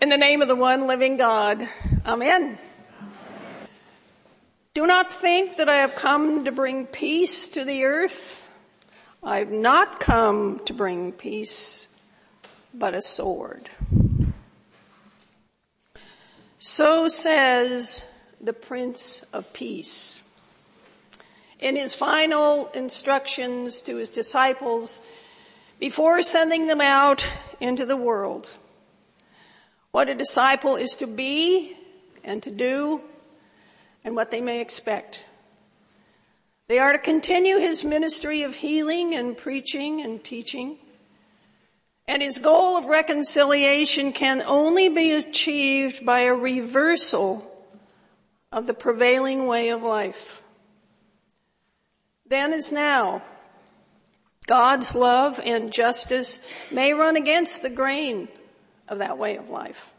In the name of the one living God. Amen. Do not think that I have come to bring peace to the earth. I have not come to bring peace, but a sword. So says the Prince of Peace. In his final instructions to his disciples before sending them out into the world, what a disciple is to be and to do and what they may expect. They are to continue his ministry of healing and preaching and teaching. And his goal of reconciliation can only be achieved by a reversal of the prevailing way of life. Then as now, God's love and justice may run against the grain of that way of life.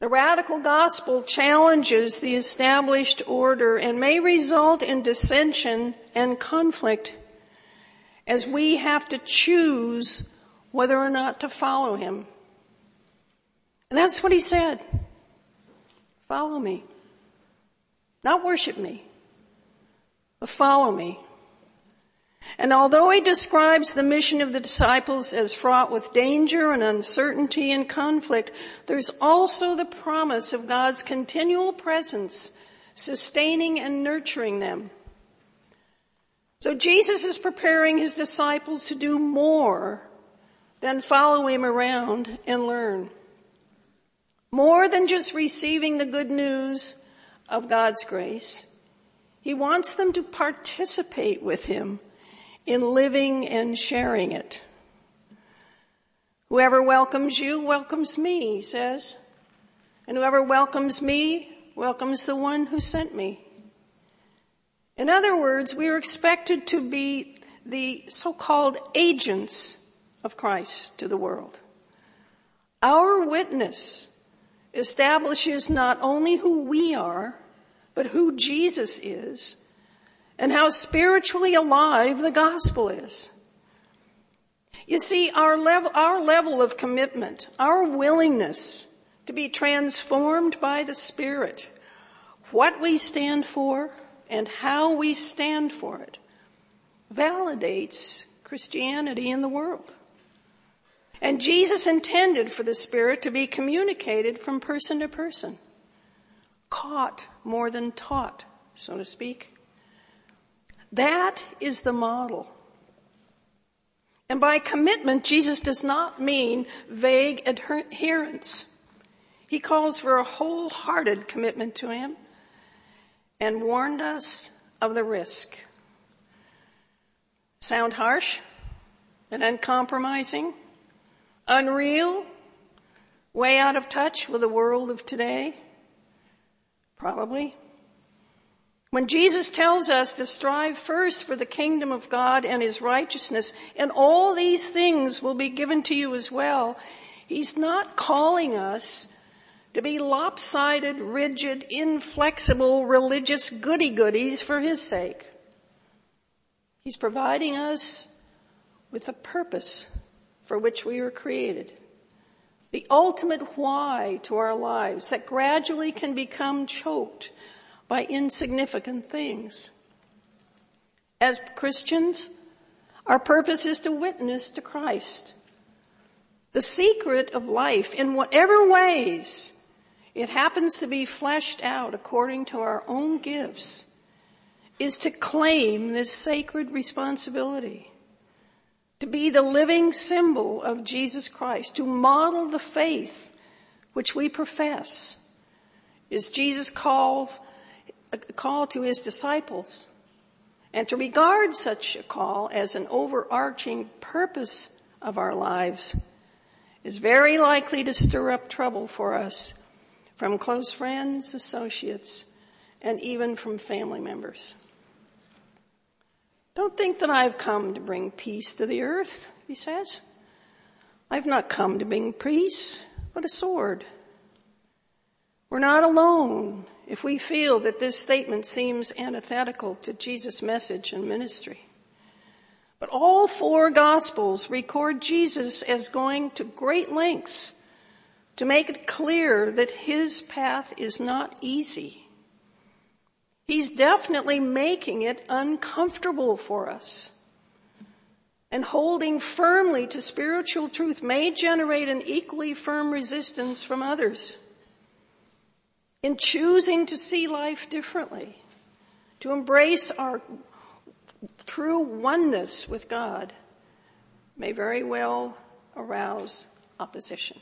The radical gospel challenges the established order and may result in dissension and conflict as we have to choose whether or not to follow him. And that's what he said. Follow me. Not worship me, but follow me. And although he describes the mission of the disciples as fraught with danger and uncertainty and conflict, there's also the promise of God's continual presence, sustaining and nurturing them. So Jesus is preparing his disciples to do more than follow him around and learn. More than just receiving the good news of God's grace. He wants them to participate with him in living and sharing it. Whoever welcomes you welcomes me, he says. And whoever welcomes me welcomes the one who sent me. In other words, we are expected to be the so-called agents of Christ to the world. Our witness establishes not only who we are, but who Jesus is and how spiritually alive the gospel is. You see, our level, our level of commitment, our willingness to be transformed by the Spirit, what we stand for and how we stand for it validates Christianity in the world. And Jesus intended for the Spirit to be communicated from person to person, caught more than taught, so to speak. That is the model. And by commitment, Jesus does not mean vague adherence. He calls for a wholehearted commitment to Him and warned us of the risk. Sound harsh and uncompromising? Unreal? Way out of touch with the world of today? Probably. When Jesus tells us to strive first for the kingdom of God and his righteousness, and all these things will be given to you as well, he's not calling us to be lopsided, rigid, inflexible religious goody-goodies for his sake. He's providing us with the purpose for which we were created. The ultimate why to our lives that gradually can become choked by insignificant things. As Christians, our purpose is to witness to Christ. The secret of life, in whatever ways it happens to be fleshed out according to our own gifts, is to claim this sacred responsibility. To be the living symbol of Jesus Christ, to model the faith which we profess. As Jesus calls a call to his disciples. And to regard such a call as an overarching purpose of our lives is very likely to stir up trouble for us from close friends, associates, and even from family members. Don't think that I've come to bring peace to the earth, he says. I've not come to bring peace, but a sword. We're not alone if we feel that this statement seems antithetical to Jesus' message and ministry. But all four gospels record Jesus as going to great lengths to make it clear that his path is not easy. He's definitely making it uncomfortable for us. And holding firmly to spiritual truth may generate an equally firm resistance from others. In choosing to see life differently, to embrace our true oneness with God, may very well arouse opposition.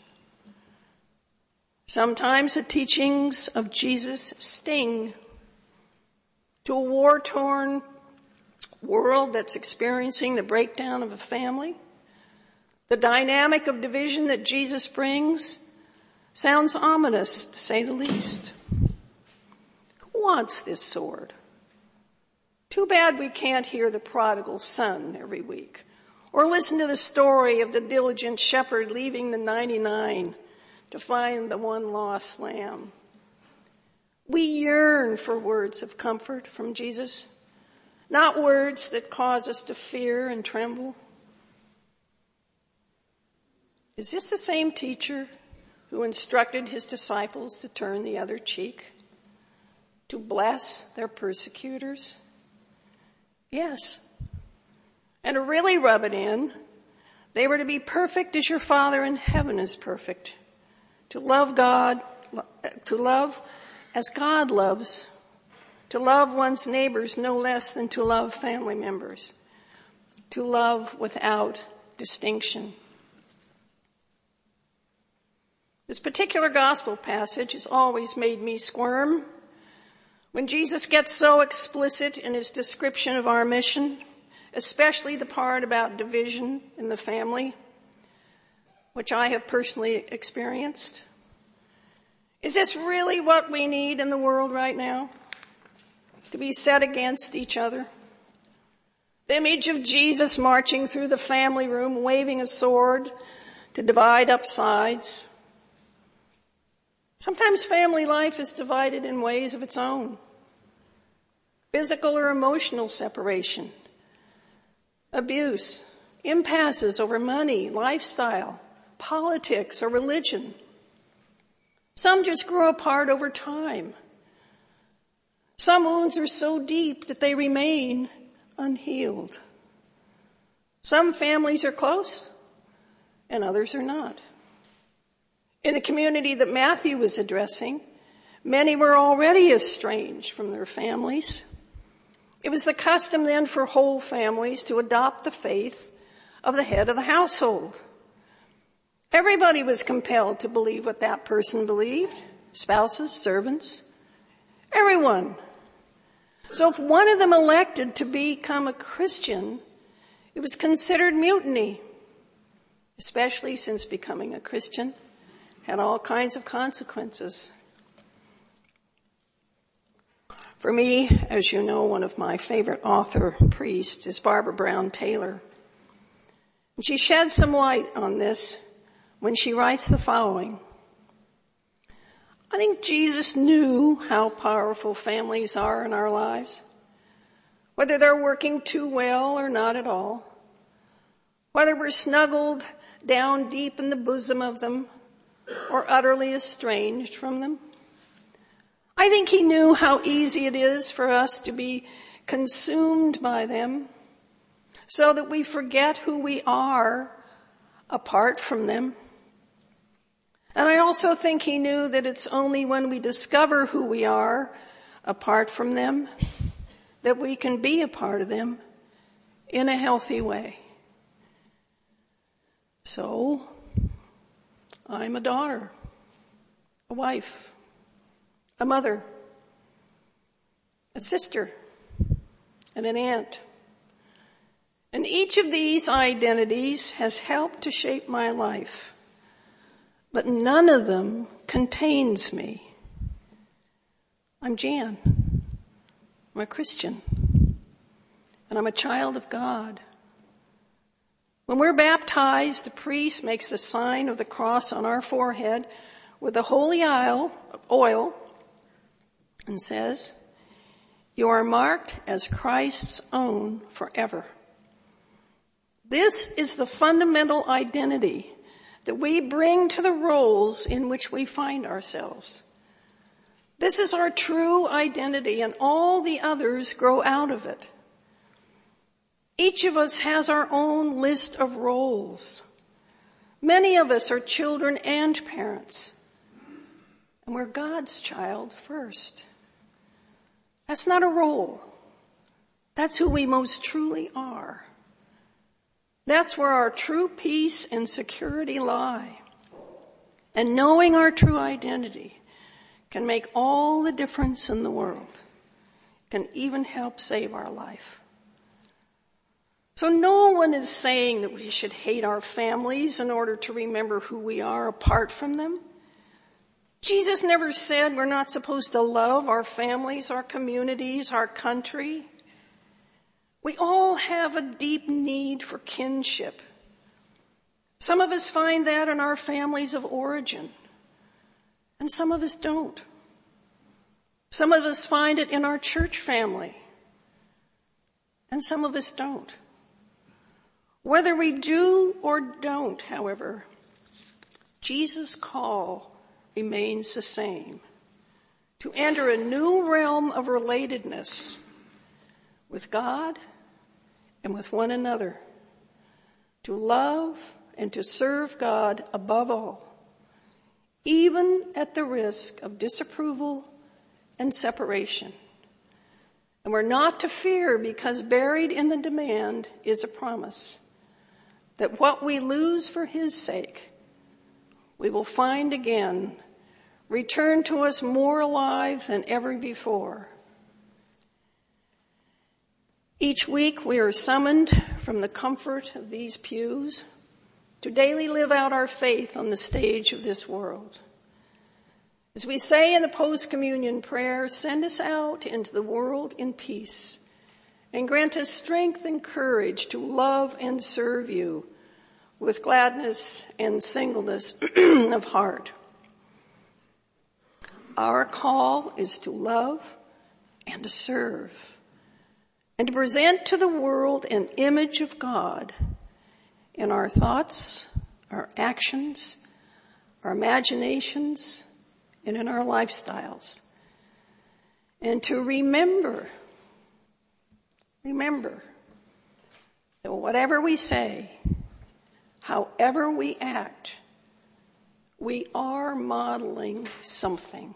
Sometimes the teachings of Jesus sting to a war torn world that's experiencing the breakdown of a family. The dynamic of division that Jesus brings sounds ominous to say the least. Who wants this sword? Too bad we can't hear the prodigal son every week or listen to the story of the diligent shepherd leaving the 99 to find the one lost lamb. We yearn for words of comfort from Jesus, not words that cause us to fear and tremble. Is this the same teacher who instructed his disciples to turn the other cheek, to bless their persecutors? Yes. And to really rub it in, they were to be perfect as your Father in heaven is perfect to love God, to love as God loves, to love one's neighbors no less than to love family members, to love without distinction. This particular gospel passage has always made me squirm. When Jesus gets so explicit in his description of our mission, especially the part about division in the family, which I have personally experienced. Is this really what we need in the world right now? To be set against each other? The image of Jesus marching through the family room, waving a sword to divide up sides. Sometimes family life is divided in ways of its own. Physical or emotional separation, abuse, impasses over money, lifestyle, politics, or religion. Some just grow apart over time. Some wounds are so deep that they remain unhealed. Some families are close and others are not. In the community that Matthew was addressing, many were already estranged from their families. It was the custom then for whole families to adopt the faith of the head of the household. Everybody was compelled to believe what that person believed. Spouses, servants, everyone. So if one of them elected to become a Christian, it was considered mutiny, especially since becoming a Christian had all kinds of consequences. For me, as you know, one of my favorite author priests is Barbara Brown Taylor. And she sheds some light on this when she writes the following. I think Jesus knew how powerful families are in our lives, whether they're working too well or not at all, whether we're snuggled down deep in the bosom of them or utterly estranged from them. I think he knew how easy it is for us to be consumed by them so that we forget who we are apart from them. And I also think he knew that it's only when we discover who we are apart from them that we can be a part of them in a healthy way. So, I'm a daughter, a wife, a mother, a sister, and an aunt. And each of these identities has helped to shape my life, but none of them contains me. I'm Jan. I'm a Christian. And I'm a child of God. When we're baptized, the priest makes the sign of the cross on our forehead with the holy oil and says, You are marked as Christ's own forever. This is the fundamental identity that we bring to the roles in which we find ourselves. This is our true identity and all the others grow out of it. Each of us has our own list of roles. Many of us are children and parents. And we're God's child first. That's not a role. That's who we most truly are. That's where our true peace and security lie. And knowing our true identity can make all the difference in the world, can even help save our life. So no one is saying that we should hate our families in order to remember who we are apart from them. Jesus never said we're not supposed to love our families, our communities, our country. We all have a deep need for kinship. Some of us find that in our families of origin, and some of us don't. Some of us find it in our church family, and some of us don't. Whether we do or don't, however, Jesus' call remains the same. To enter a new realm of relatedness with God and with one another, to love and to serve God above all, even at the risk of disapproval and separation. And we're not to fear because buried in the demand is a promise that what we lose for His sake, we will find again, return to us more alive than ever before. Each week we are summoned from the comfort of these pews to daily live out our faith on the stage of this world. As we say in the post-communion prayer, send us out into the world in peace and grant us strength and courage to love and serve you with gladness and singleness of heart. Our call is to love and to serve and to present to the world an image of God in our thoughts, our actions, our imaginations, and in our lifestyles. And to remember, remember that whatever we say, however we act, we are modeling something.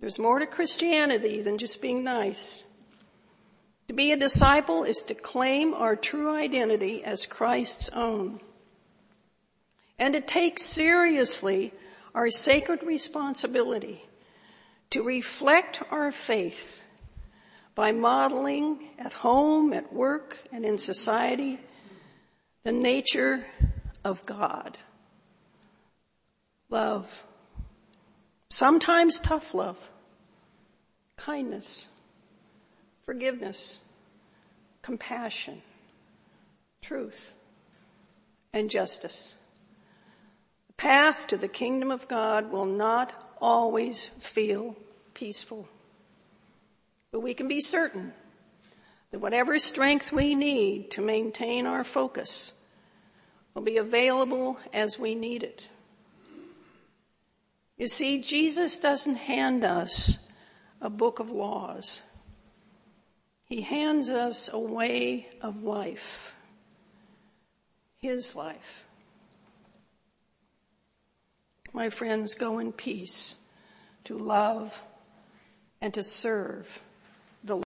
There's more to Christianity than just being nice. To be a disciple is to claim our true identity as Christ's own. And to take seriously our sacred responsibility to reflect our faith by modeling at home, at work, and in society the nature of God. Love Sometimes tough love, kindness, forgiveness, compassion, truth, and justice. The path to the kingdom of God will not always feel peaceful. But we can be certain that whatever strength we need to maintain our focus will be available as we need it. You see, Jesus doesn't hand us a book of laws. He hands us a way of life. His life. My friends, go in peace to love and to serve